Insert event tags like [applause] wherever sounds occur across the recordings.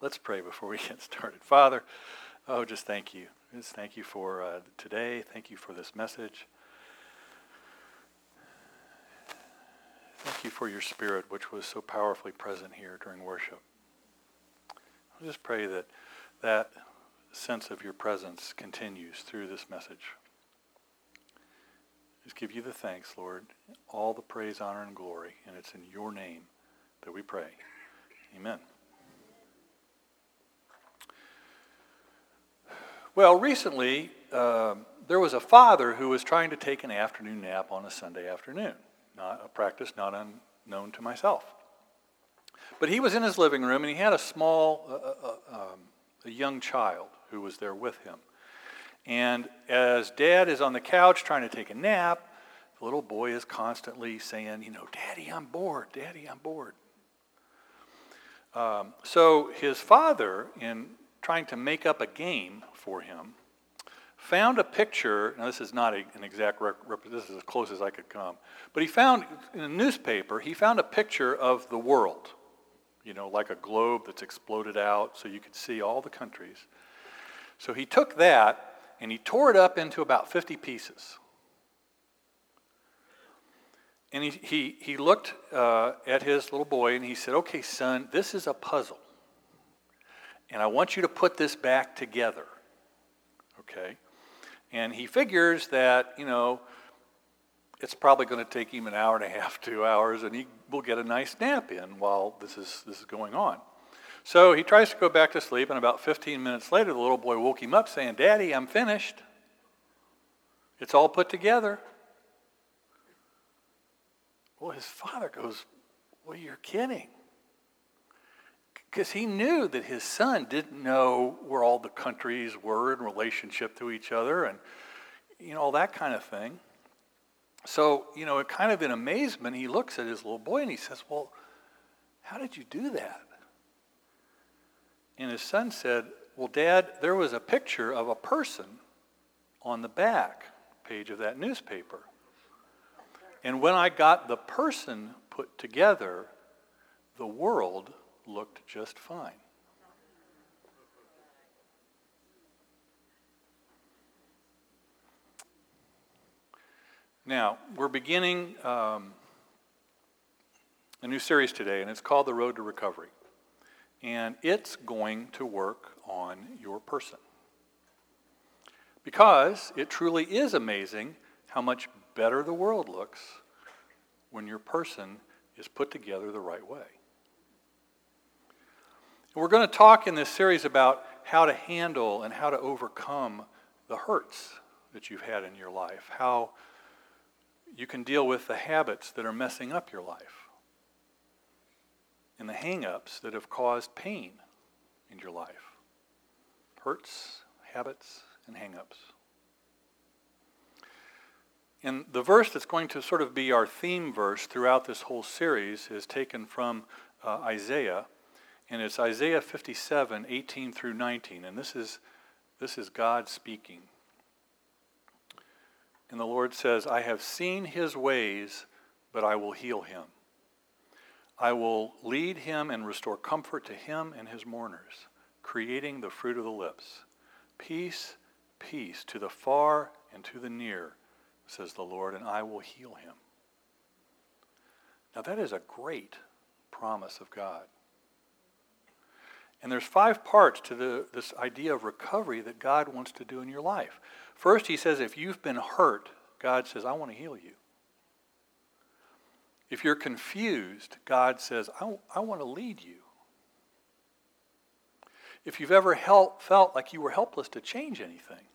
Let's pray before we [laughs] get started. Father, oh, just thank you. Just thank you for uh, today. Thank you for this message. Thank you for your spirit, which was so powerfully present here during worship. I just pray that that sense of your presence continues through this message. Just give you the thanks, Lord, all the praise, honor, and glory, and it's in your name that we pray. Amen. Well, recently, uh, there was a father who was trying to take an afternoon nap on a Sunday afternoon. Not a practice not unknown to myself. But he was in his living room and he had a small, uh, uh, uh um, a young child who was there with him. And as dad is on the couch trying to take a nap, the little boy is constantly saying, you know, Daddy, I'm bored. Daddy, I'm bored. Um, so his father, in trying to make up a game for him, found a picture. Now, this is not a, an exact this is as close as I could come. But he found in a newspaper, he found a picture of the world, you know, like a globe that's exploded out so you could see all the countries. So he took that and he tore it up into about 50 pieces. And he, he, he looked uh, at his little boy and he said, Okay, son, this is a puzzle. And I want you to put this back together. Okay? And he figures that, you know, it's probably going to take him an hour and a half, [laughs] two hours, and he will get a nice nap in while this is, this is going on. So he tries to go back to sleep, and about 15 minutes later, the little boy woke him up saying, Daddy, I'm finished. It's all put together. Well, his father goes, Well, you're kidding. Because he knew that his son didn't know where all the countries were in relationship to each other and, you know, all that kind of thing. So, you know, kind of in amazement, he looks at his little boy and he says, Well, how did you do that? And his son said, Well, Dad, there was a picture of a person on the back page of that newspaper. And when I got the person put together, the world looked just fine. Now, we're beginning um, a new series today, and it's called The Road to Recovery and it's going to work on your person. Because it truly is amazing how much better the world looks when your person is put together the right way. We're going to talk in this series about how to handle and how to overcome the hurts that you've had in your life, how you can deal with the habits that are messing up your life and the hang-ups that have caused pain in your life. Hurts, habits, and hang-ups. And the verse that's going to sort of be our theme verse throughout this whole series is taken from uh, Isaiah, and it's Isaiah 57, 18 through 19. And this is, this is God speaking. And the Lord says, I have seen his ways, but I will heal him. I will lead him and restore comfort to him and his mourners, creating the fruit of the lips. Peace, peace to the far and to the near, says the Lord, and I will heal him. Now, that is a great promise of God. And there's five parts to the, this idea of recovery that God wants to do in your life. First, he says, if you've been hurt, God says, I want to heal you. If you're confused, God says, I, I want to lead you. If you've ever help, felt like you were helpless to change anything,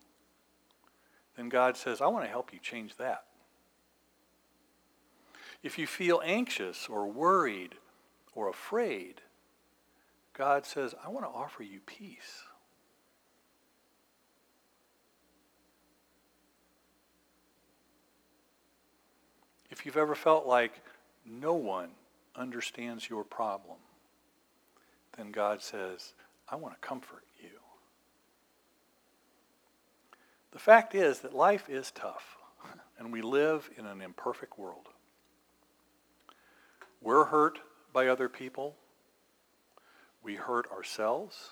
then God says, I want to help you change that. If you feel anxious or worried or afraid, God says, I want to offer you peace. If you've ever felt like no one understands your problem, then God says, I want to comfort you. The fact is that life is tough, [laughs] and we live in an imperfect world. We're hurt by other people. We hurt ourselves,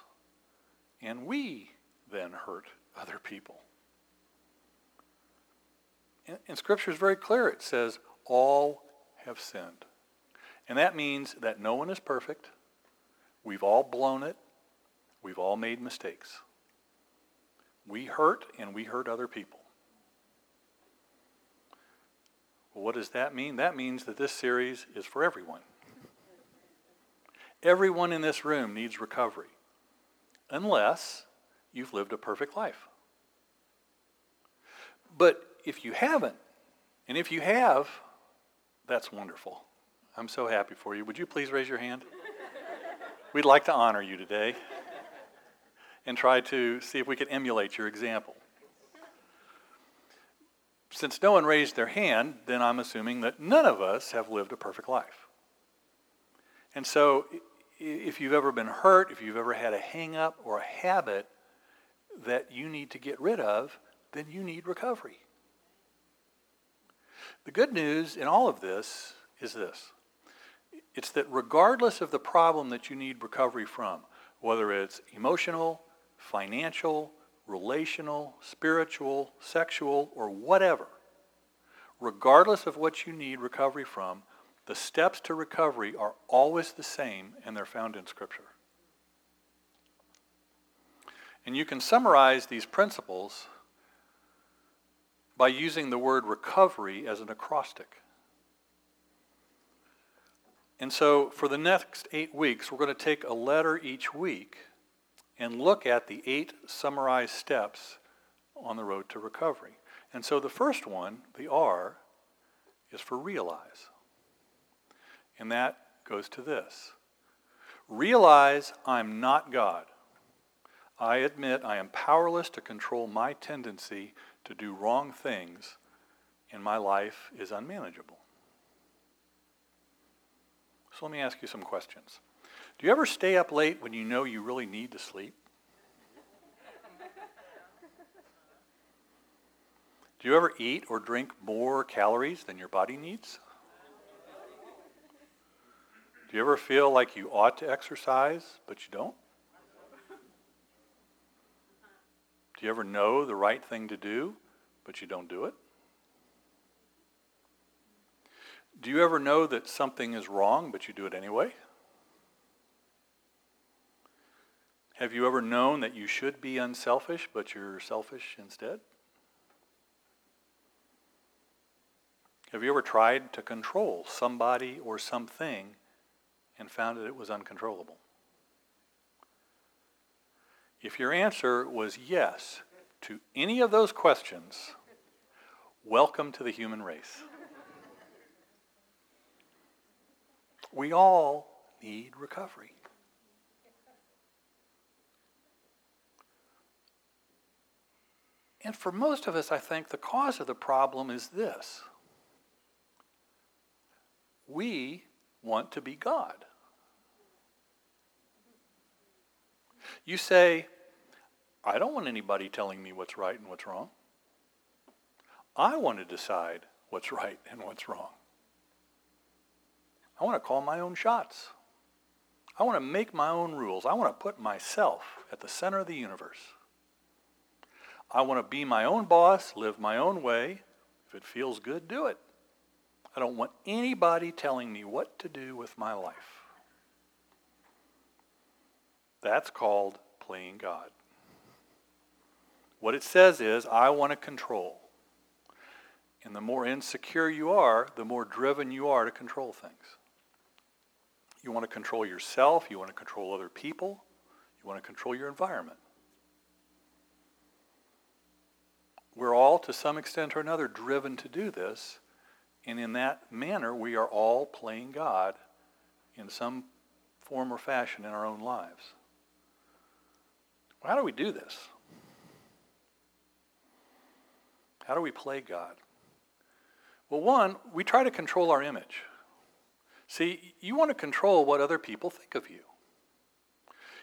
and we then hurt other people. And, and Scripture is very clear. It says, all have sinned. And that means that no one is perfect. We've all blown it. We've all made mistakes. We hurt and we hurt other people. Well, what does that mean? That means that this series is for everyone. Everyone in this room needs recovery, unless you've lived a perfect life. But if you haven't, and if you have, that's wonderful. I'm so happy for you. Would you please raise your hand? We'd like to honor you today and try to see if we can emulate your example. Since no one raised their hand, then I'm assuming that none of us have lived a perfect life. And so, if you've ever been hurt, if you've ever had a hang up or a habit that you need to get rid of, then you need recovery. The good news in all of this is this it's that regardless of the problem that you need recovery from, whether it's emotional, financial, relational, spiritual, sexual, or whatever, regardless of what you need recovery from, the steps to recovery are always the same and they're found in Scripture. And you can summarize these principles by using the word recovery as an acrostic. And so for the next eight weeks, we're going to take a letter each week and look at the eight summarized steps on the road to recovery. And so the first one, the R, is for realize. And that goes to this Realize I'm not God. I admit I am powerless to control my tendency to do wrong things, and my life is unmanageable. So let me ask you some questions. Do you ever stay up late when you know you really need to sleep? Do you ever eat or drink more calories than your body needs? Do you ever feel like you ought to exercise, but you don't? Do you ever know the right thing to do, but you don't do it? Do you ever know that something is wrong, but you do it anyway? Have you ever known that you should be unselfish, but you're selfish instead? Have you ever tried to control somebody or something and found that it was uncontrollable? If your answer was yes to any of those questions, welcome to the human race. We all need recovery. And for most of us, I think the cause of the problem is this we want to be God. You say, I don't want anybody telling me what's right and what's wrong. I want to decide what's right and what's wrong. I want to call my own shots. I want to make my own rules. I want to put myself at the center of the universe. I want to be my own boss, live my own way. If it feels good, do it. I don't want anybody telling me what to do with my life. That's called playing God. What it says is, I want to control. And the more insecure you are, the more driven you are to control things. You want to control yourself, you want to control other people, you want to control your environment. We're all, to some extent or another, driven to do this, and in that manner, we are all playing God in some form or fashion in our own lives. How do we do this? How do we play God? Well, one, we try to control our image. See, you want to control what other people think of you.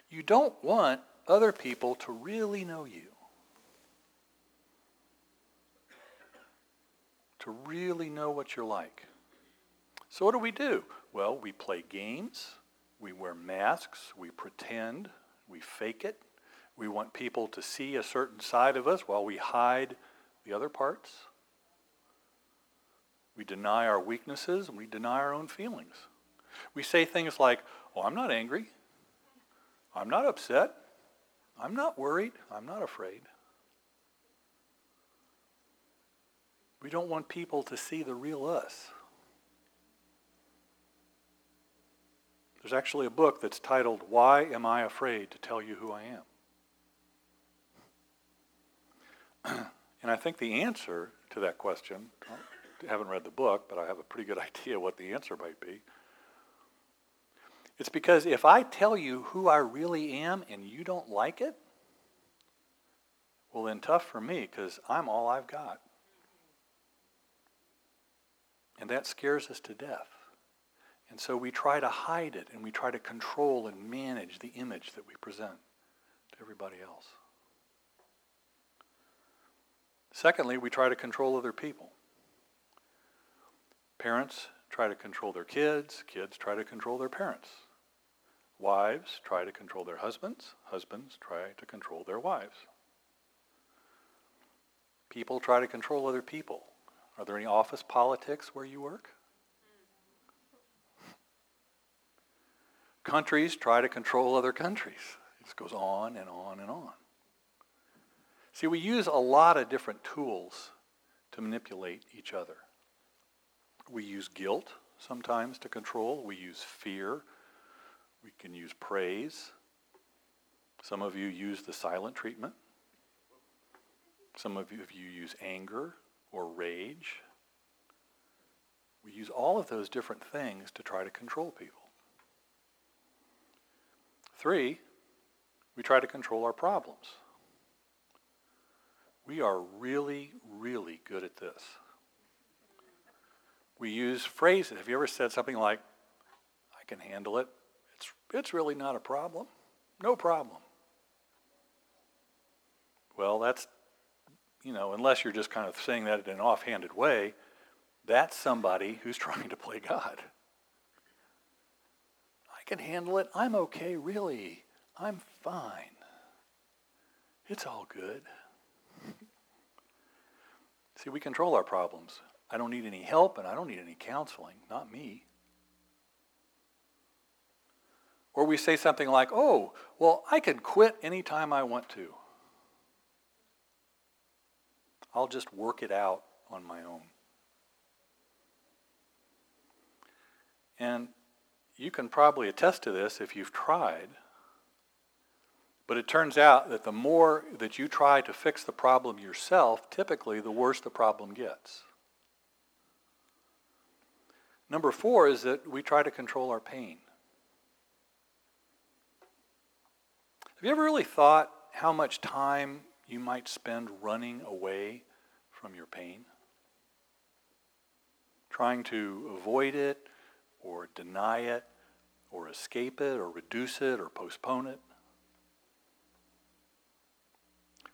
You don't want other people to really know you. To really know what you're like. So, what do we do? Well, we play games We wear masks, we pretend, we fake it. We want people to see a certain side of us while we hide the other parts. We deny our weaknesses and we deny our own feelings. We say things like, Oh, I'm not angry. I'm not upset. I'm not worried. I'm not afraid. We don't want people to see the real us. There's actually a book that's titled, Why Am I Afraid to Tell You Who I Am? [clears throat] and I think the answer to that question, I haven't read the book, but I have a pretty good [laughs] idea what the answer might be. It's because if I tell you who I really am and you don't like it, well, then tough for me because I'm all I've got. And that scares us to death. And so we try to hide it and we try to control and manage the image that we present to everybody else. Secondly, we try to control other people. Parents try to control their kids, kids try to control their parents. Wives try to control their husbands, husbands try to control their wives. People try to control other people. Are there any office politics where you work? Countries try to control other countries. It just goes on and on and on. See, we use a lot of different tools to manipulate each other. We use guilt sometimes to control, we use fear, we can use praise. Some of you use the silent treatment. Some of you you use anger or rage. We use all of those different things to try to control people. Three, we try to control our problems. We are really, really good at this. We use phrases. Have you ever said something like, I can handle it? It's, it's really not a problem. No problem. Well, that's, you know, unless you're just kind of saying that in an offhanded way, that's somebody who's [laughs] trying to play God. I can handle it. I'm okay, really. I'm fine. It's all good. See, we control our problems. I don't need any help and I don't need any counseling. Not me. Or we say something like, oh, well, I can quit anytime I want to. I'll just work it out on my own. And you can probably attest to this if you've tried. But it turns out that the more that you try to fix the problem yourself, typically the worse the problem gets. Number four is that we try to control our pain. Have you ever really thought how much time you might spend running away from your pain? Trying to avoid it or deny it or escape it or reduce it or postpone it?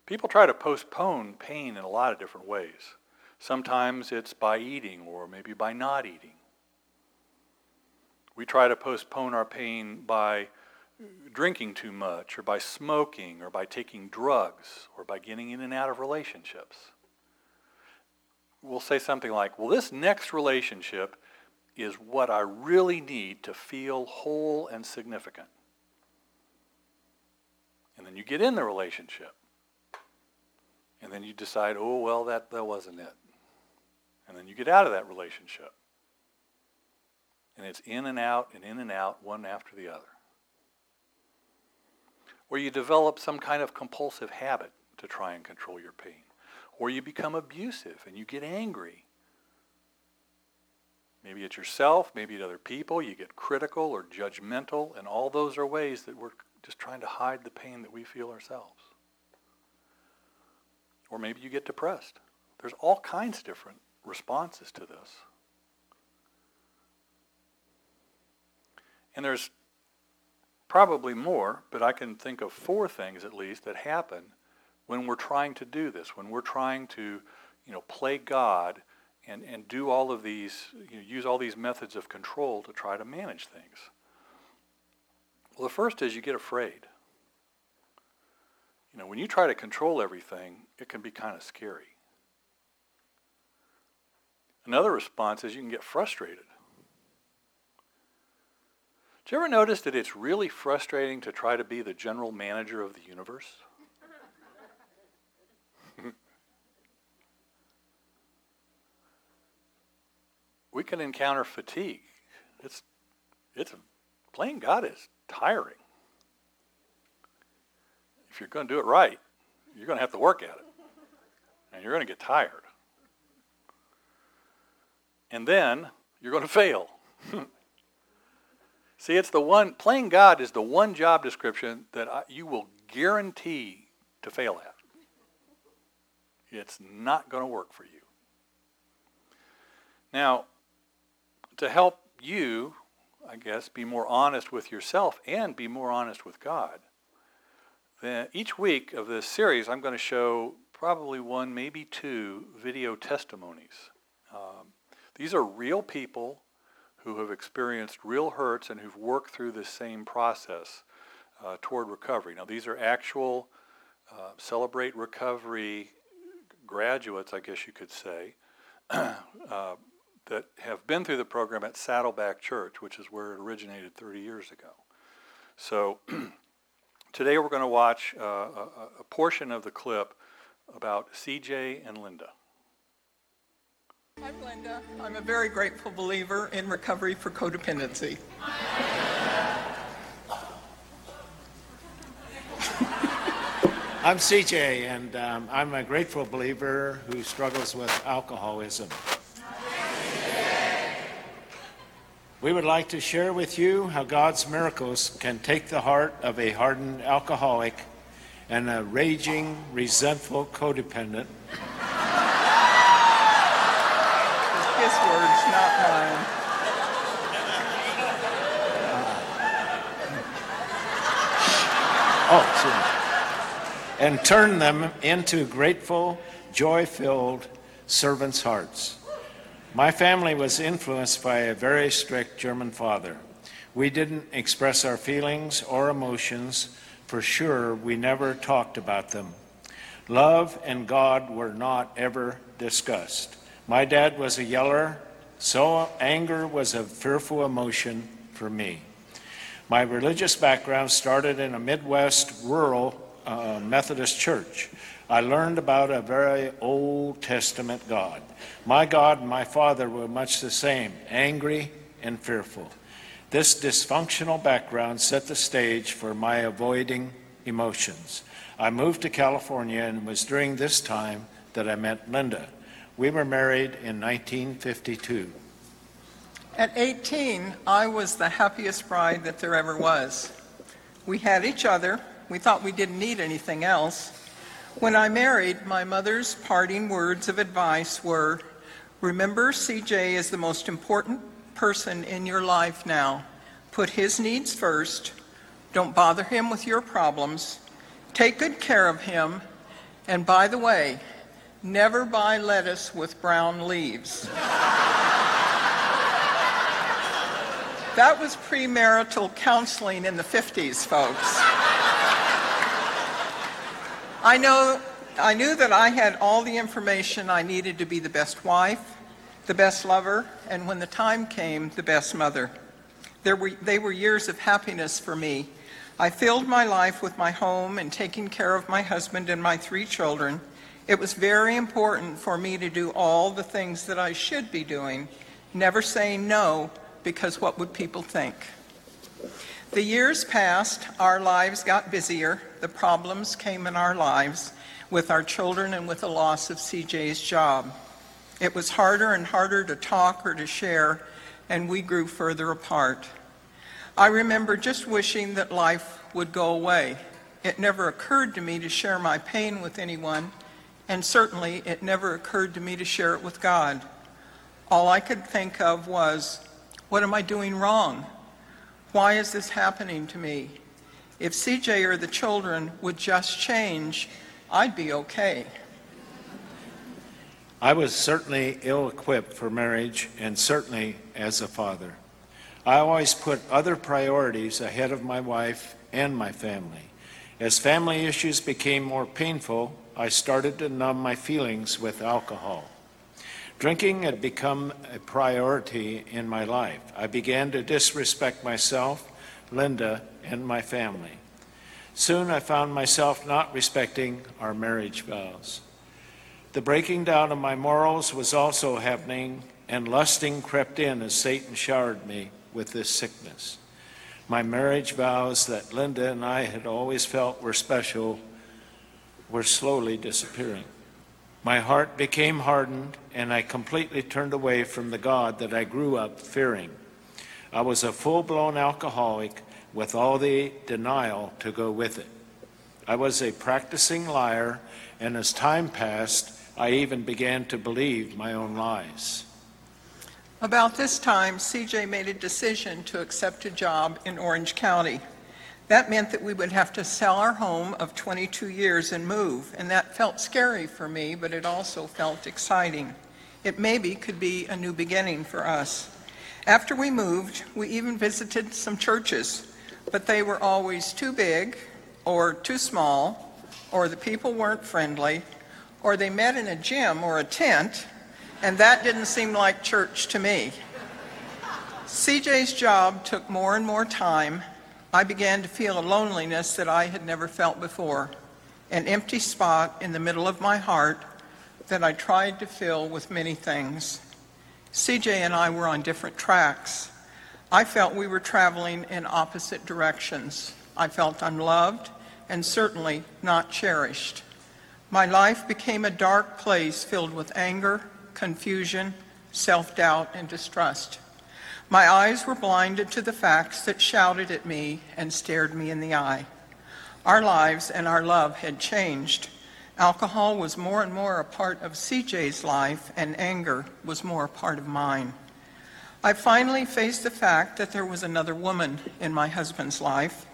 People try to postpone pain in a lot of different ways. Sometimes it's by eating or maybe by not eating. We try to postpone our pain by drinking too much, or by smoking, or by taking drugs, or by getting in and out of relationships. We'll say something like, Well, this next relationship is what I really need to feel whole and significant. And then you get in the relationship. And then you decide, oh, well, that, that wasn't it. And then you get out of that relationship. And it's in and out and in and out, one after the other or you develop some kind of compulsive habit to try and control your pain, or you become abusive and you get angry. Maybe at yourself, maybe at other people, you get critical or judgmental, and all those are ways that we're just trying to hide the pain that we feel ourselves. Or maybe you get depressed. There's all kinds of different responses to this. And there's Probably more, but I can think of four things at least that happen when we're trying to do this, when we're trying to, you know, play God and, and do all of these, you know, use all these methods of control to try to manage things. Well, the first is you get afraid. You know, when you try to control everything, it can be kind of scary. Another response is you can get frustrated. Do you ever notice that it's really frustrating to try to be the general manager of the universe? [laughs] we can encounter fatigue. It's, it's playing God is tiring. If you're going to do it right, you're going to have to work at it. And you're going to get tired. And then you're going to fail. [laughs] See, it's the one, playing God is the one job description that I, you will guarantee to fail at. It's not going to work for you. Now, to help you, I guess, be more honest with yourself and be more honest with God, then each week of this series, I'm going to show probably one, maybe two video testimonies. Um, these are real people who have experienced real hurts and who've worked through this same process uh, toward recovery. Now, these are actual uh, Celebrate Recovery graduates, I guess you could say, [clears throat] uh, that have been through the program at Saddleback Church, which is where it originated 30 years ago. So [clears throat] today we're going to watch uh, a, a portion of the clip about CJ and Linda. I'm Linda. I'm a very grateful believer in recovery for codependency. [laughs] I'm CJ, and um, I'm a grateful believer who struggles with alcoholism. We would like to share with you how God's miracles can take the heart of a hardened alcoholic and a raging, resentful codependent. His words, not mine. Oh, sorry. And turn them into grateful, joy filled servants' hearts. My family was influenced by a very strict German father. We didn't express our feelings or emotions. For sure, we never talked about them. Love and God were not ever discussed. My dad was a yeller, so anger was a fearful emotion for me. My religious background started in a Midwest rural uh, Methodist church. I learned about a very Old Testament God. My God and my father were much the same angry and fearful. This dysfunctional background set the stage for my avoiding emotions. I moved to California, and it was during this time that I met Linda. We were married in 1952. At 18, I was the happiest bride that there ever was. We had each other. We thought we didn't need anything else. When I married, my mother's parting words of advice were Remember, CJ is the most important person in your life now. Put his needs first. Don't bother him with your problems. Take good care of him. And by the way, never buy lettuce with brown leaves. [laughs] that was premarital counseling in the 50s, folks. I know I knew that I had all the information I needed to be the best wife, the best lover, and when the time came, the best mother. There were, they were years of happiness for me. I filled my life with my home and taking care of my husband and my three children. It was very important for me to do all the things that I should be doing, never saying no because what would people think? The years passed, our lives got busier, the problems came in our lives with our children and with the loss of CJ's job. It was harder and harder to talk or to share, and we grew further apart. I remember just wishing that life would go away. It never occurred to me to share my pain with anyone, and certainly it never occurred to me to share it with God. All I could think of was, what am I doing wrong? Why is this happening to me? If CJ or the children would just change, I'd be okay. I was certainly ill equipped for marriage and certainly as a father. I always put other priorities ahead of my wife and my family. As family issues became more painful, I started to numb my feelings with alcohol. Drinking had become a priority in my life. I began to disrespect myself, Linda, and my family. Soon I found myself not respecting our marriage vows. The breaking down of my morals was also happening, and lusting crept in as Satan showered me with this sickness. My marriage vows that Linda and I had always felt were special were slowly disappearing. My heart became hardened, and I completely turned away from the God that I grew up fearing. I was a full blown alcoholic with all the denial to go with it. I was a practicing liar, and as time passed, I even began to believe my own lies. About this time, CJ made a decision to accept a job in Orange County. That meant that we would have to sell our home of 22 years and move, and that felt scary for me, but it also felt exciting. It maybe could be a new beginning for us. After we moved, we even visited some churches, but they were always too big, or too small, or the people weren't friendly, or they met in a gym or a tent, and that didn't seem like church to me. CJ's job took more and more time. I began to feel a loneliness that I had never felt before, an empty spot in the middle of my heart that I tried to fill with many things. CJ and I were on different tracks. I felt we were traveling in opposite directions. I felt unloved and certainly not cherished. My life became a dark place filled with anger, confusion, self doubt, and distrust. My eyes were blinded to the facts that shouted at me and stared me in the eye. Our lives and our love had changed. Alcohol was more and more a part of CJ's life, and anger was more a part of mine. I finally faced the fact that there was another woman in my husband's life.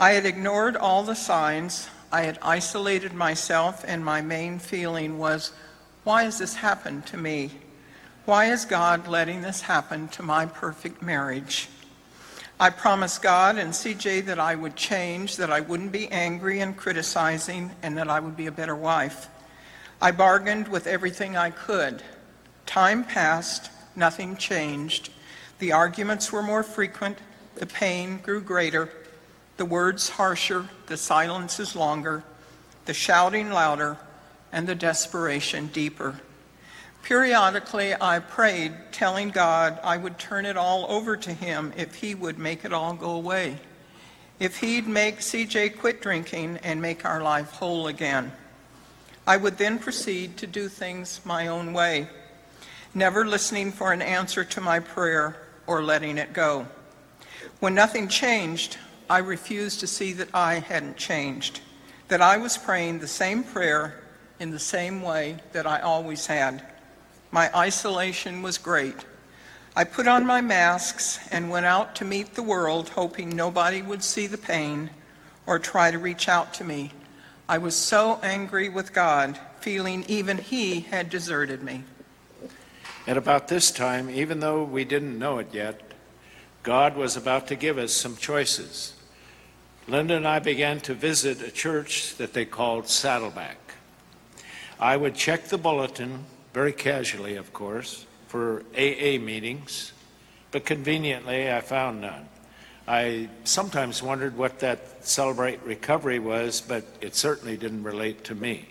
I had ignored all the signs, I had isolated myself, and my main feeling was why has this happened to me? Why is God letting this happen to my perfect marriage? I promised God and CJ that I would change, that I wouldn't be angry and criticizing, and that I would be a better wife. I bargained with everything I could. Time passed, nothing changed. The arguments were more frequent, the pain grew greater, the words harsher, the silences longer, the shouting louder, and the desperation deeper. Periodically, I prayed, telling God I would turn it all over to Him if He would make it all go away. If He'd make CJ quit drinking and make our life whole again. I would then proceed to do things my own way, never listening for an answer to my prayer or letting it go. When nothing changed, I refused to see that I hadn't changed, that I was praying the same prayer in the same way that I always had. My isolation was great. I put on my masks and went out to meet the world, hoping nobody would see the pain or try to reach out to me. I was so angry with God, feeling even He had deserted me. At about this time, even though we didn't know it yet, God was about to give us some choices. Linda and I began to visit a church that they called Saddleback. I would check the bulletin, very casually, of course, for AA meetings, but conveniently I found none. I sometimes wondered what that Celebrate Recovery was, but it certainly didn't relate to me.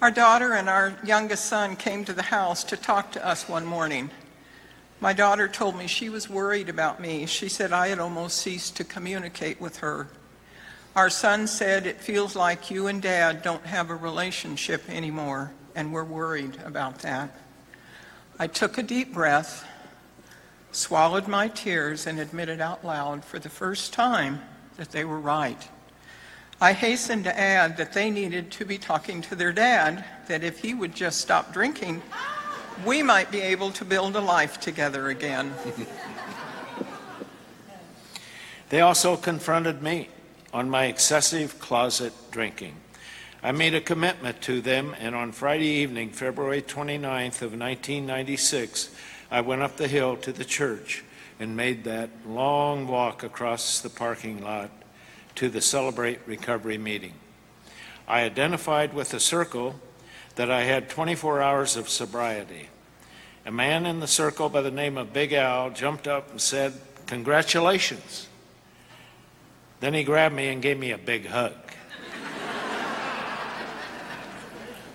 Our daughter and our youngest son came to the house to talk to us one morning. My daughter told me she was worried about me. She said I had almost ceased to communicate with her. Our son said, It feels like you and dad don't have a relationship anymore, and we're worried about that. I took a deep breath, swallowed my tears, and admitted out loud for the first time that they were right. I hastened to add that they needed to be talking to their dad, that if he would just stop drinking, we might be able to build a life together again. They also confronted me on my excessive closet drinking. I made a commitment to them, and on Friday evening, February 29th of 1996, I went up the hill to the church, and made that long walk across the parking lot to the Celebrate Recovery meeting. I identified with the circle that I had 24 hours of sobriety. A man in the circle by the name of Big Al jumped up and said, Congratulations. Then he grabbed me and gave me a big hug. [laughs]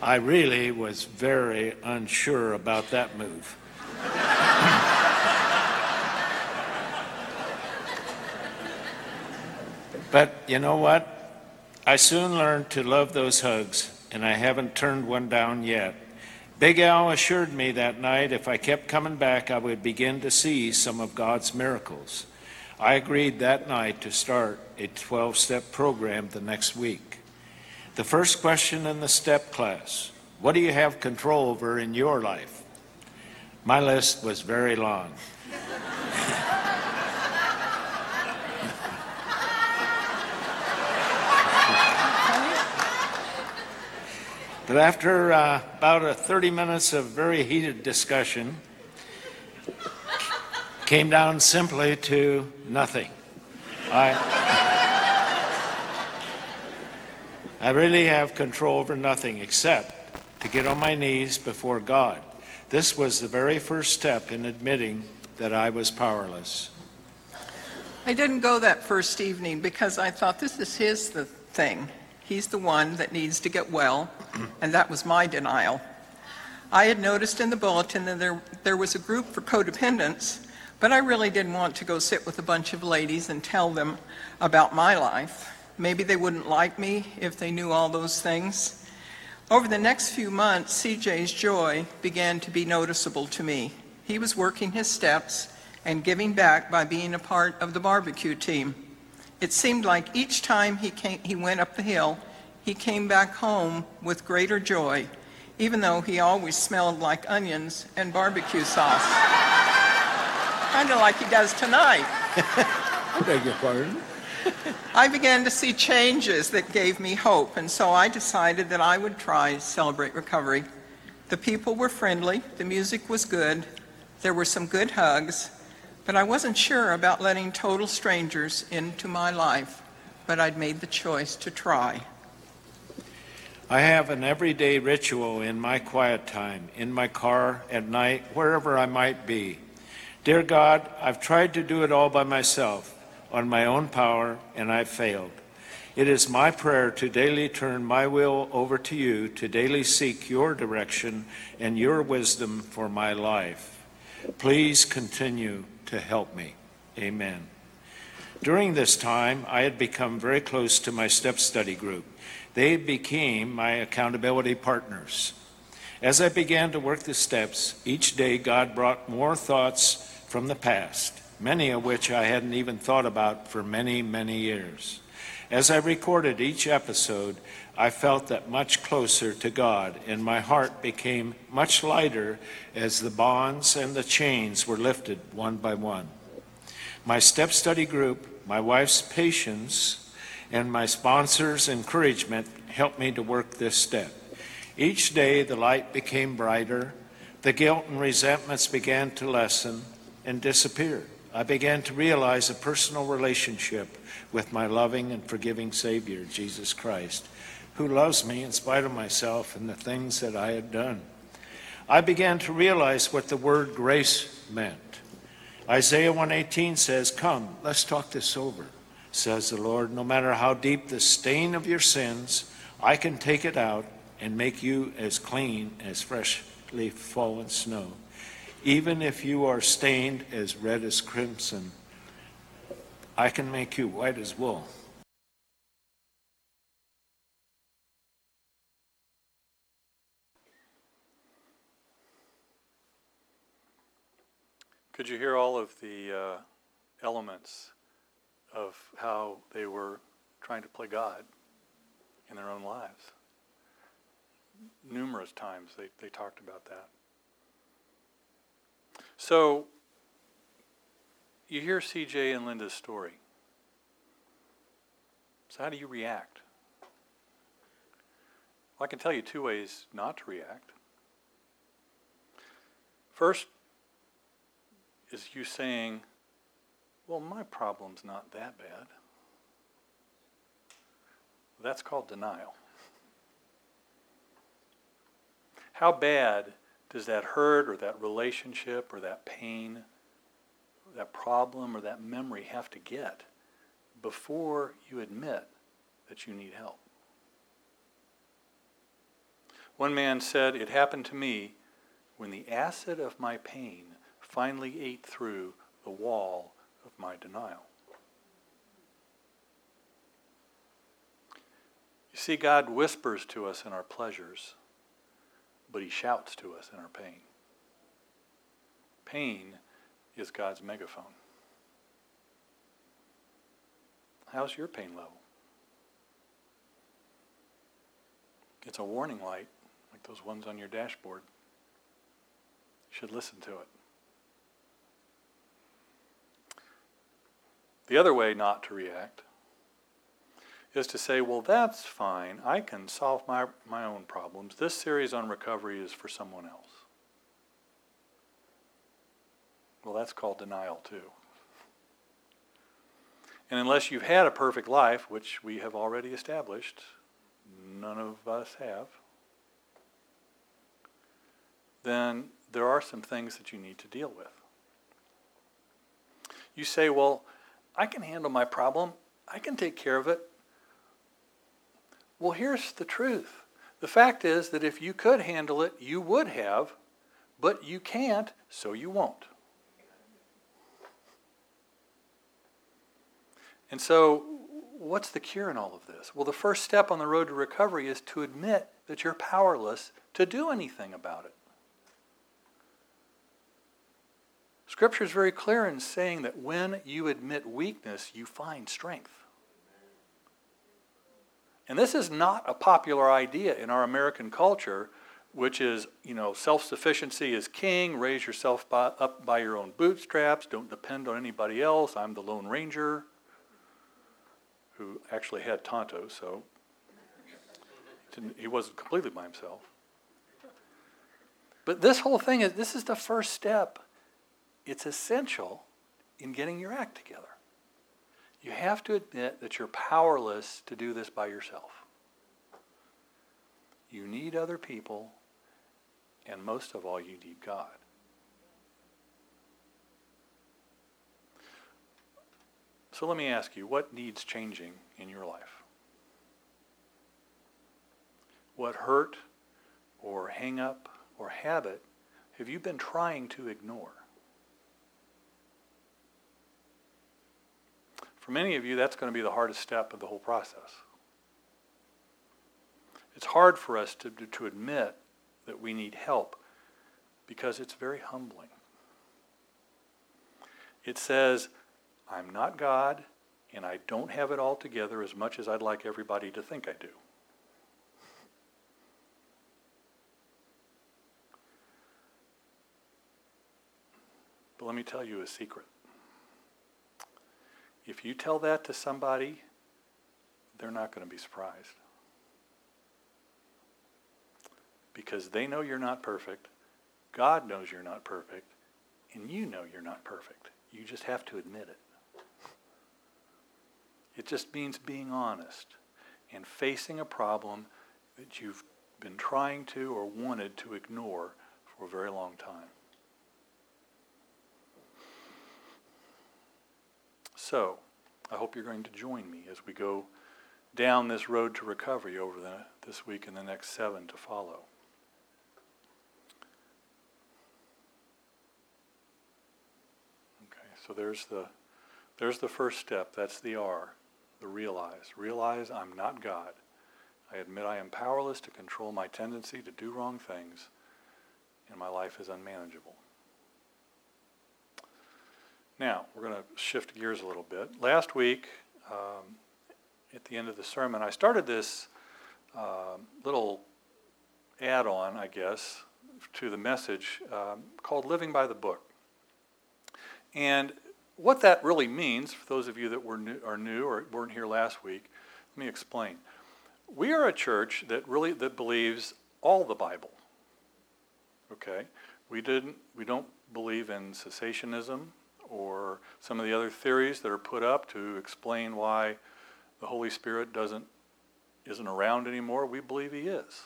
I really was very unsure about that move. [laughs] but you know what? I soon learned to love those hugs, and I haven't turned one down yet. Big Al assured me that night if I kept coming back, I would begin to see some of God's miracles. I agreed that night to start a 12 step program the next week. The first question in the step class What do you have control over in your life? My list was very long. But after uh, about a 30 minutes of very heated discussion, came down simply to nothing. I, I really have control over nothing except to get on my knees before God. This was the very first step in admitting that I was powerless. I didn't go that first evening because I thought this is his the thing. He's the one that needs to get well, and that was my denial. I had noticed in the bulletin that there, there was a group for codependents, but I really didn't want to go sit with a bunch of ladies and tell them about my life. Maybe they wouldn't like me if they knew all those things. Over the next few months, CJ's joy began to be noticeable to me. He was working his steps and giving back by being a part of the barbecue team. It seemed like each time he, came, he went up the hill, he came back home with greater joy, even though he always smelled like onions and barbecue sauce. kind of like he does tonight. [laughs] I beg your pardon. [laughs] I began to see changes that gave me hope, and so I decided that I would try Celebrate Recovery. The people were friendly, the music was good, there were some good hugs, but I wasn't sure about letting total strangers into my life, but I'd made the choice to try. I have an everyday ritual in my quiet time, in my car, at night, wherever I might be. Dear God, I've tried to do it all by myself on my own power, and I've failed. It is my prayer to daily turn my will over to you, to daily seek your direction and your wisdom for my life. Please continue to help me. Amen. During this time, I had become very close to my step study group. They became my accountability partners. As I began to work the steps, each day God brought more thoughts from the past many of which I hadn't even thought about for many, many years. As I recorded each episode, I felt that much closer to God, and my heart became much lighter as the bonds and the chains were lifted one by one. My step study group, my wife's patience, and my sponsor's encouragement helped me to work this step. Each day, the light became brighter, the guilt and resentments began to lessen and disappear. I began to realize a personal relationship with my loving and forgiving Savior, Jesus Christ, who loves me in spite of myself and the things that I had done. I began to realize what the word grace meant. Isaiah 118 says, "Come, let's talk this over." Says the Lord, no matter how deep the stain of your sins, I can take it out and make you as clean as freshly fallen snow. Even if you are stained as red as crimson, I can make you white as wool. Could you hear all of the uh, elements of how they were trying to play God in their own lives? Numerous times they, they talked about that. So you hear CJ and Linda's story. So how do you react? Well, I can tell you two ways not to react. First is you saying, well, my problem's not that bad. That's called denial. How bad does that hurt or that relationship or that pain, that problem or that memory have to get before you admit that you need help? One man said, It happened to me when the acid of my pain finally ate through the wall of my denial. You see, God whispers to us in our pleasures, but He shouts to us in our pain. Pain is God's megaphone. How's your pain level? It's a warning light, like those ones on your dashboard. You should listen to it. The other way not to react is to say, well, that's fine. I can solve my, my own problems. This series on recovery is for someone else. Well, that's called denial, too. And unless you've had a perfect life, which we have already established, none of us have, then there are some things that you need to deal with. You say, well, I can handle my problem. I can take care of it. Well, here's the truth. The fact is that if you could handle it, you would have, but you can't, so you won't. And so, what's the cure in all of this? Well, the first step on the road to recovery is to admit that you're powerless to do anything about it. Scripture is very clear in saying that when you admit weakness, you find strength. And this is not a popular idea in our American culture, which is, you know, self sufficiency is king, raise yourself by, up by your own bootstraps, don't depend on anybody else, I'm the Lone Ranger, who actually had Tonto, so he wasn't completely by himself. But this whole thing is this is the first step. It's essential in getting your act together. You have to admit that you're powerless to do this by yourself. You need other people, and most of all, you need God. So let me ask you what needs changing in your life? What hurt or hang up or habit have you been trying to ignore? For many of you, that's going to be the hardest step of the whole process. It's hard for us to, to admit that we need help because it's very humbling. It says, I'm not God and I don't have it all together as much as I'd like everybody to think I do. But let me tell you a secret. If you tell that to somebody, they're not going to be surprised. Because they know you're not perfect, God knows you're not perfect, and you know you're not perfect. You just have to admit it. It just means being honest and facing a problem that you've been trying to or wanted to ignore for a very long time. So, I hope you're going to join me as we go down this road to recovery over the, this week and the next seven to follow. Okay, so there's the, there's the first step. That's the R, the realize. Realize I'm not God. I admit I am powerless to control my tendency to do wrong things, and my life is unmanageable. Now, we're going to shift gears a little bit. Last week, um, at the end of the sermon, I started this uh, little add on, I guess, to the message um, called Living by the Book. And what that really means, for those of you that were new, are new or weren't here last week, let me explain. We are a church that really that believes all the Bible. Okay, we didn't we don't believe in cessationism or some of the other theories that are put up to explain why the Holy Spirit doesn't isn't around anymore, we believe he is.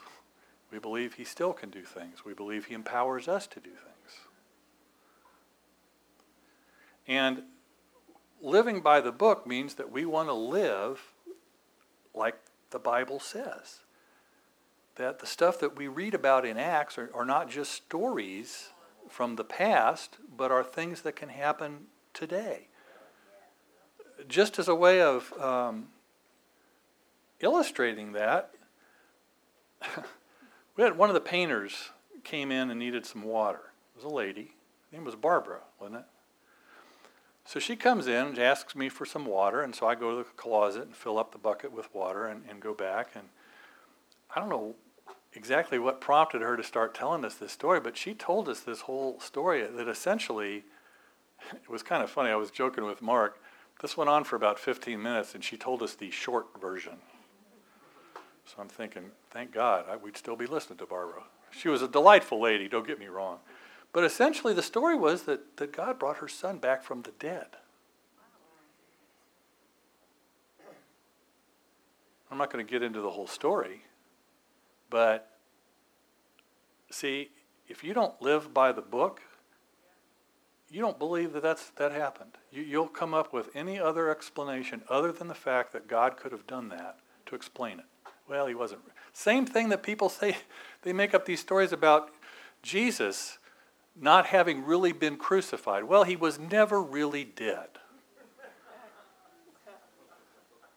We believe he still can do things. We believe he empowers us to do things. And living by the book means that we want to live like the Bible says. That the stuff that we read about in Acts are, are not just stories from the past, but are things that can happen today. Just as a way of um, illustrating that, [laughs] we had one of the painters came in and needed some water. It was a lady. Her name was Barbara, wasn't it? So she comes in and asks me for some water, and so I go to the closet and fill up the bucket with water and, and go back. And I don't know exactly what prompted her to start telling us this story, but she told us this whole story that essentially, [laughs] it was kind of funny. I was joking with Mark. This went on for about 15 minutes, and she told us the short version. So I'm thinking, thank God, I, we'd still be listening to Barbara. She was a delightful lady, don't get me wrong. But essentially, the story was that, that God brought her son back from the dead. I'm not going to get into the whole story, but see, if you don't live by the book, you don't believe that that's, that happened. You, you'll come up with any other explanation other than the fact that God could have done that to explain it. Well, he wasn't. Same thing that people say, [laughs] they make up these stories about Jesus not having really been crucified. Well, he was never really dead.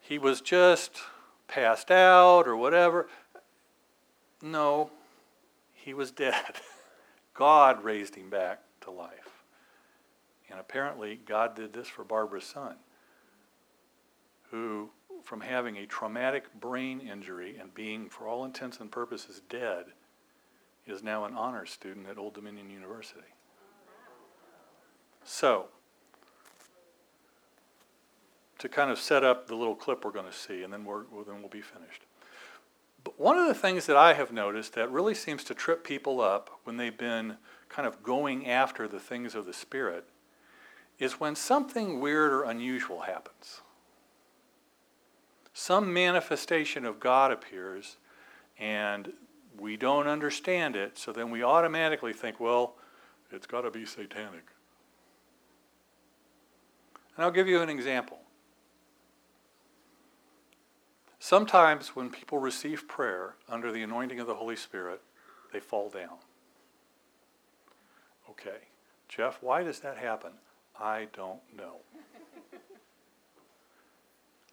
He was just passed out or whatever. No, he was dead. [laughs] God raised him back to life. And apparently, God did this for Barbara's son, who, from having a traumatic brain injury and being, for all intents and purposes, dead, is now an honors student at Old Dominion University. So, to kind of set up the little clip we're going to see, and then, we're, well, then we'll be finished. But one of the things that I have noticed that really seems to trip people up when they've been kind of going after the things of the Spirit is when something weird or unusual happens. Some manifestation of God appears, and we don't understand it, so then we automatically think, well, it's got to be satanic. And I'll give you an example. Sometimes when people receive prayer under the anointing of the Holy Spirit, they fall down. Okay, Jeff, why does that happen? I don't know.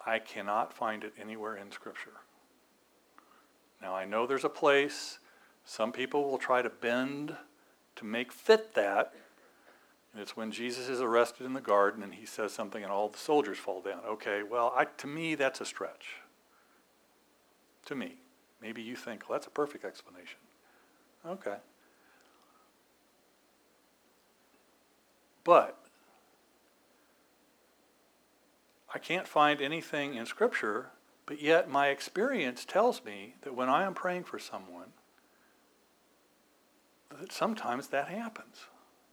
I cannot find it anywhere in Scripture. Now, I know there's a place, some people will try to bend to make fit that. And it's when Jesus is arrested in the garden and he says something and all the soldiers fall down. Okay, well, I, to me, that's a stretch. To me. Maybe you think, well, that's a perfect explanation. Okay. But I can't find anything in Scripture but yet, my experience tells me that when I am praying for someone, that sometimes that happens.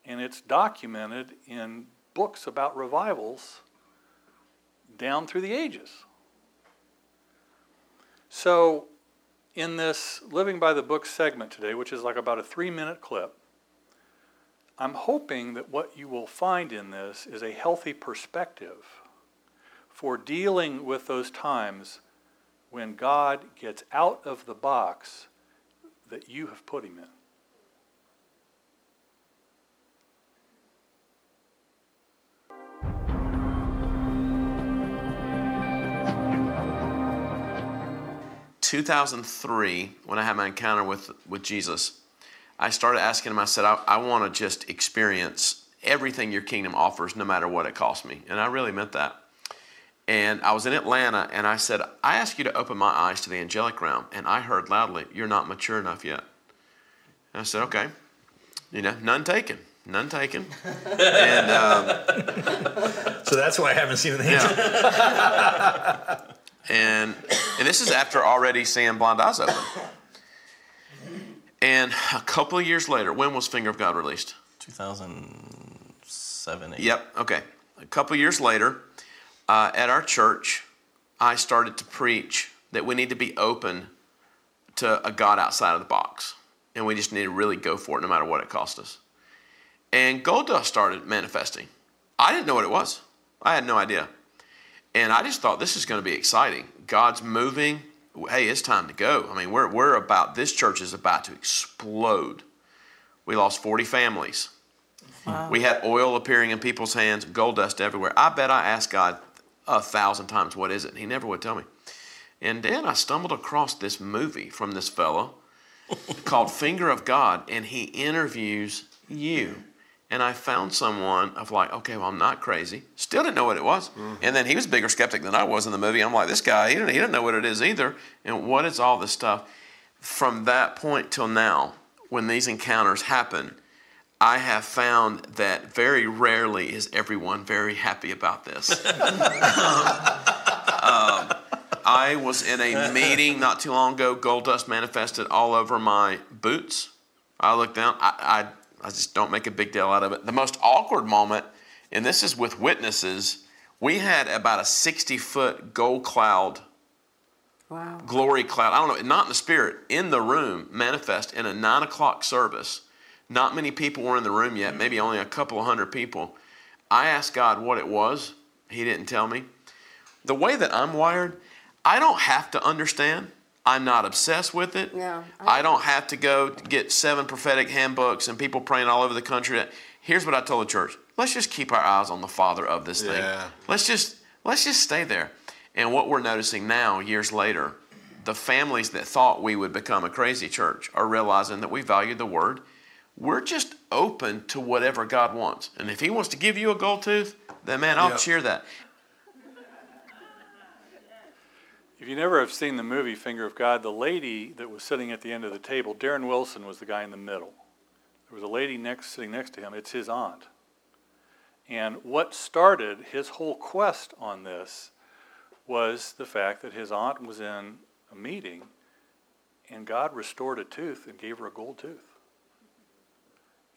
And it's documented in books about revivals down through the ages. So, in this Living by the Book segment today, which is like about a three minute clip, I'm hoping that what you will find in this is a healthy perspective for dealing with those times when God gets out of the box that you have put him in. Two thousand three, when I had my encounter with with Jesus, I started asking him. I said, "I, I want to just experience everything your kingdom offers, no matter what it costs me," and I really meant that. And I was in Atlanta and I said, I ask you to open my eyes to the angelic realm. And I heard loudly, You're not mature enough yet. And I said, Okay. You know, none taken. None taken. [laughs] and um, so that's why I haven't seen an angel. Yeah. [laughs] and and this is after already seeing blind eyes open. And a couple of years later, when was Finger of God released? 2007. eight. Yep. Okay. A couple of years later, uh, at our church, I started to preach that we need to be open to a God outside of the box, and we just need to really go for it, no matter what it cost us. And gold dust started manifesting. I didn't know what it was. I had no idea, and I just thought this is going to be exciting. God's moving. Hey, it's time to go. I mean, we're we're about this church is about to explode. We lost 40 families. We had oil appearing in people's hands, gold dust everywhere. I bet I asked God a thousand times, what is it? And he never would tell me. And then I stumbled across this movie from this fellow [laughs] called Finger of God, and he interviews you. And I found someone of like, okay, well, I'm not crazy. Still didn't know what it was. And then he was a bigger skeptic than I was in the movie. I'm like, this guy, he didn't, he didn't know what it is either. And what is all this stuff? From that point till now, when these encounters happen, I have found that very rarely is everyone very happy about this. [laughs] Um, I was in a meeting not too long ago. Gold dust manifested all over my boots. I looked down. I, I, I just don't make a big deal out of it. The most awkward moment, and this is with witnesses, we had about a 60 foot gold cloud, Wow. glory cloud. I don't know, not in the spirit, in the room, manifest in a nine o'clock service. Not many people were in the room yet, maybe only a couple of hundred people. I asked God what it was. He didn't tell me. The way that I'm wired, I don't have to understand. I'm not obsessed with it. Yeah, I, don't have to go get seven prophetic handbooks and people praying all over the country. Here's what I told the church: Let's just keep our eyes on the Father of this thing. Yeah. Let's just let's just stay there. And what we're noticing now, years later, the families that thought we would become a crazy church are realizing that we value the Word. We're just open to whatever God wants. And if He wants to give you a gold tooth, then man, I'll Yep. cheer that. If you never have seen the movie Finger of God, the lady that was sitting at the end of the table, Darren Wilson was the guy in the middle. There was a lady next sitting next to him. It's his aunt. And what started his whole quest on this was the fact that his aunt was in a meeting and God restored a tooth and gave her a gold tooth.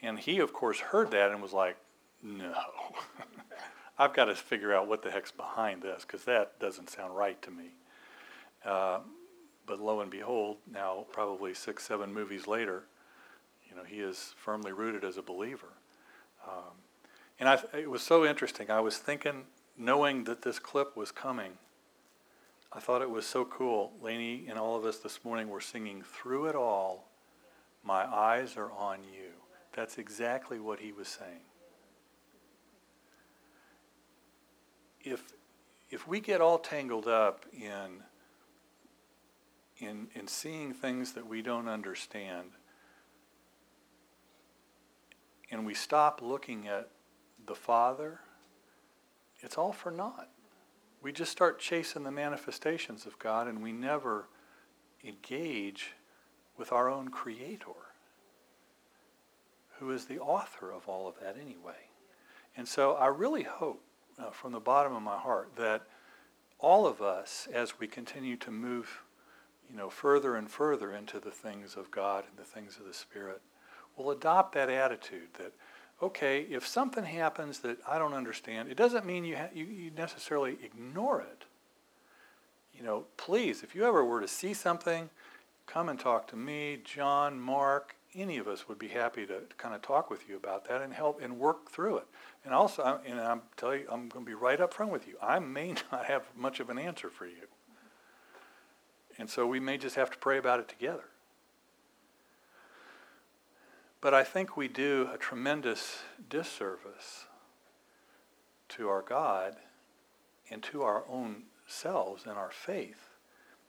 And he, of course, heard that and was like, no. [laughs] I've got to figure out what the heck's behind this because that doesn't sound right to me. Uh, but lo and behold, now probably six, seven movies later, you know, he is firmly rooted as a believer. Um, and I, it was so interesting. I was thinking, knowing that this clip was coming, I thought it was so cool. Laney and all of us this morning were singing through it all, My eyes are on you. That's exactly what he was saying. If, if we get all tangled up in, in, in seeing things that we don't understand, and we stop looking at the Father, it's all for naught. We just start chasing the manifestations of God and we never engage with our own Creator, who is the author of all of that anyway. And so I really hope uh, from the bottom of my heart that all of us, as we continue to move, you know, further and further into the things of God and the things of the Spirit, will adopt that attitude that, okay, if something happens that I don't understand, it doesn't mean you, ha- you, you necessarily ignore it. You know, please, if you ever were to see something, come and talk to me, John, Mark, any of us would be happy to, kind of talk with you about that and help and work through it. And also, and I'm tell you, I'm going to be right up front with you. I may [laughs] not have much of an answer for you, and so we may just have to pray about it together. But I think we do a tremendous disservice to our God and to our own selves and our faith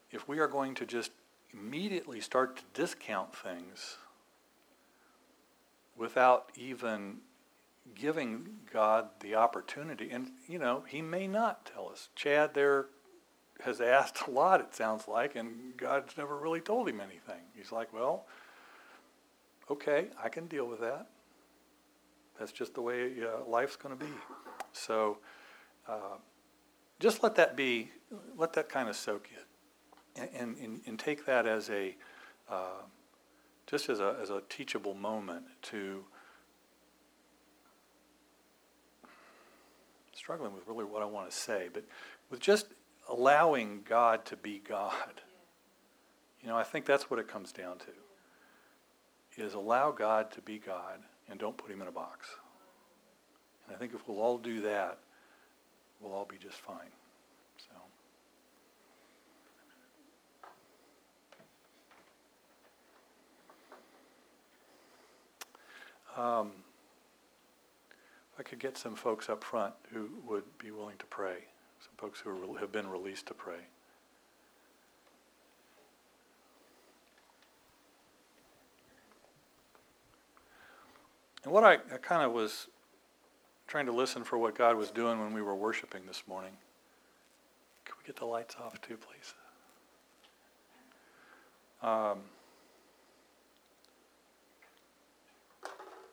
if we are going to just immediately start to discount things without even giving God the opportunity. And, you know, he may not tell us. Chad there has asked a lot, it sounds like, and God's never really told him anything. He's like, well, okay, I can deal with that. That's just the way uh, life's going to be. So uh, just let that be, let that kind of soak in, and, and, and take that as a, uh, just as a, as a teachable moment to struggling with really what I want to say, but with just allowing God to be God. You know, I think that's what it comes down to. Is allow God to be God and don't put him in a box. And I think if we'll all do that, we'll all be just fine. So. Um, I could get some folks up front who would be willing to pray, folks who have been released to pray. And what I, I kind of was trying to listen for what God was doing when we were worshiping this morning. Can we get the lights off too, please? Um,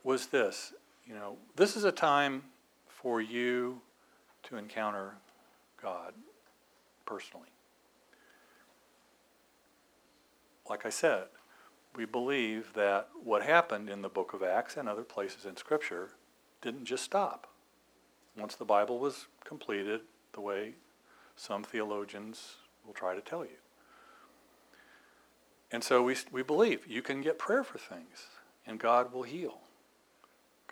was this, you know, this is a time for you to encounter God personally. Like I said, we believe that what happened in the book of Acts and other places in Scripture didn't just stop. Once the Bible was completed, the way some theologians will try to tell you. And so we, we believe you can get prayer for things, and God will heal.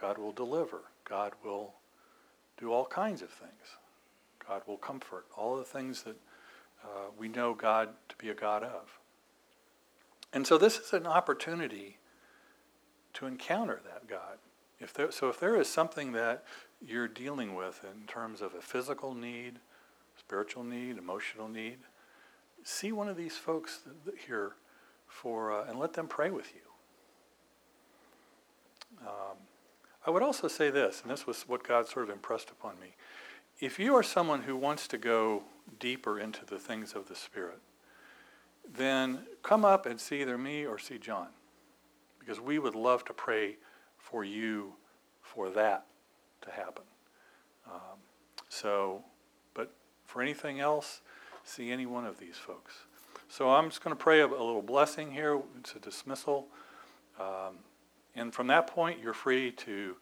God will deliver. God will do all kinds of things. God will comfort. All the things that uh, we know God to be a God of. And so this is an opportunity to encounter that God. If there, so if there is something that you're dealing with in terms of a physical need, spiritual need, emotional need, see one of these folks here for, uh, and let them pray with you. Um, I would also say this, and this was what God sort of impressed upon me. If you are someone who wants to go deeper into the things of the Spirit, then come up and see either me or see John. Because we would love to pray for you for that to happen. Um, so, but for anything else, see any one of these folks. So I'm just going to pray a, a, little blessing here. It's a dismissal. Um, and from that point, you're free to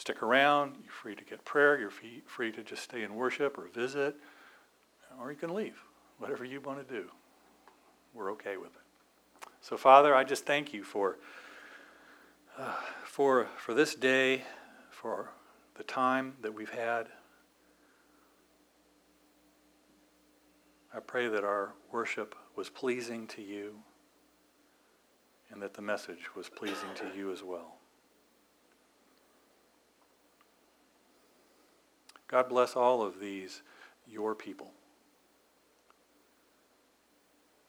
stick around. You're free to get prayer. You're free, to just stay in worship or visit. Or you can leave. Whatever you want to do we're okay with it. So, Father, I just thank you for, uh, for, for this day, for the time that we've had. I pray that our worship was pleasing to you and that the message was pleasing to you as well. God bless all of these, your people.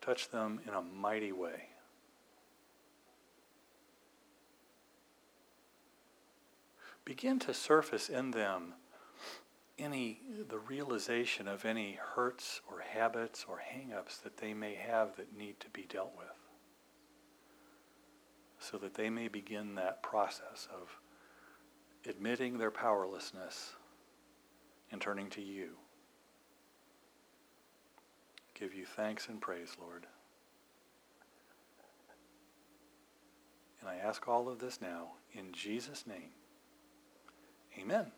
Touch them in a mighty way. Begin to surface in them any the realization of any hurts or habits or hangups that they may have that need to be dealt with so that they may begin that process of admitting their powerlessness and turning to you give you thanks and praise, Lord. And I ask all of this now in Jesus' name. Amen.